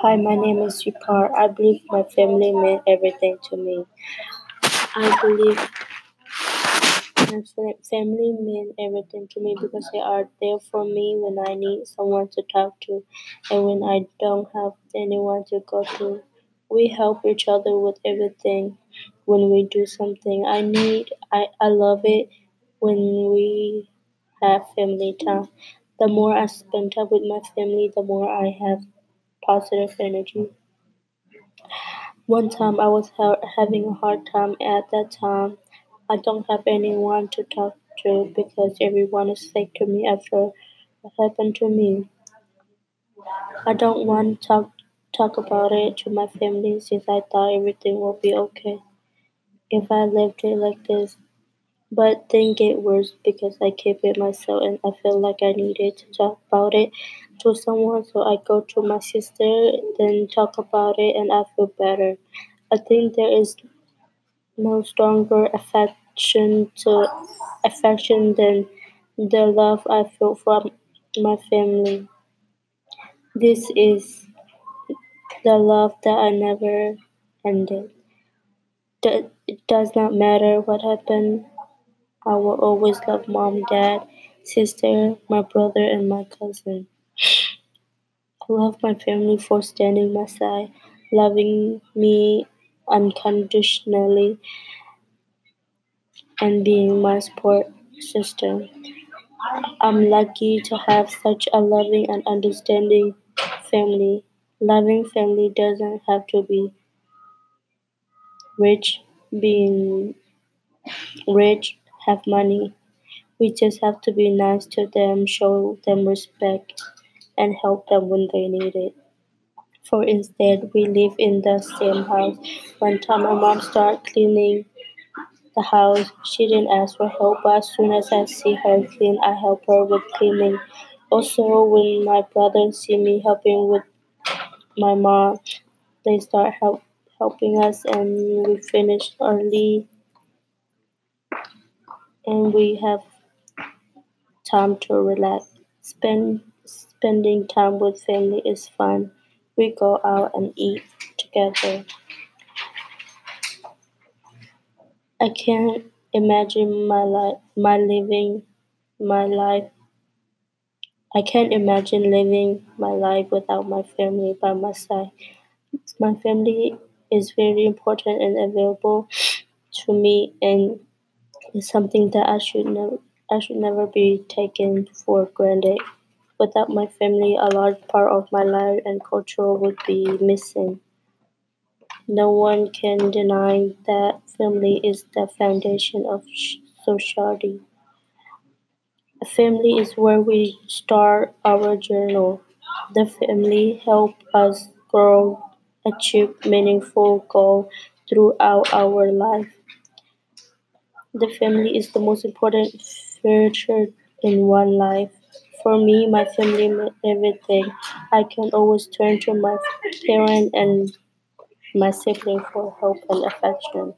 Hi, my name is Yukar. I believe my family meant everything to me. I believe my family mean everything to me because they are there for me when I need someone to talk to and when I don't have anyone to go to. We help each other with everything when we do something I need. I, I love it when we have family time. The more I spend time with my family, the more I have positive energy. One time I was ha- having a hard time at that time. I don't have anyone to talk to because everyone is fake to me after what happened to me. I don't want to talk talk about it to my family since I thought everything would be okay if I left it like this. But things get worse because I keep it myself and I feel like I needed to talk about it to someone. So I go to my sister, then talk about it, and I feel better. I think there is no stronger affection to affection than the love I feel from my family. This is the love that I never ended. It does not matter what happened. I will always love mom, dad, sister, my brother, and my cousin. I love my family for standing my side, loving me unconditionally, and being my support system. I'm lucky to have such a loving and understanding family. Loving family doesn't have to be rich, being rich, have money. We just have to be nice to them, show them respect, and help them when they need it. For instead, we live in the same house. One time my mom started cleaning the house. She didn't ask for help, but as soon as I see her clean, I help her with cleaning. Also, when my brothers see me helping with my mom, they start help helping us, and we finish early, and we have time to relax. Spend spending time with family is fun. We go out and eat together. I can't imagine my life, my living my life. I can't imagine living my life without my family by my side. My family is very important and available to me, and it's something that I should never, I should never be taken for granted. Without my family, a large part of my life and culture would be missing. No one can deny that family is the foundation of society. A family is where we start our journey. The family help us grow, achieve meaningful goals throughout our life. The family is the most important feature in one life. For me, my family meant everything. I can always turn to my parents and my siblings for help and affection.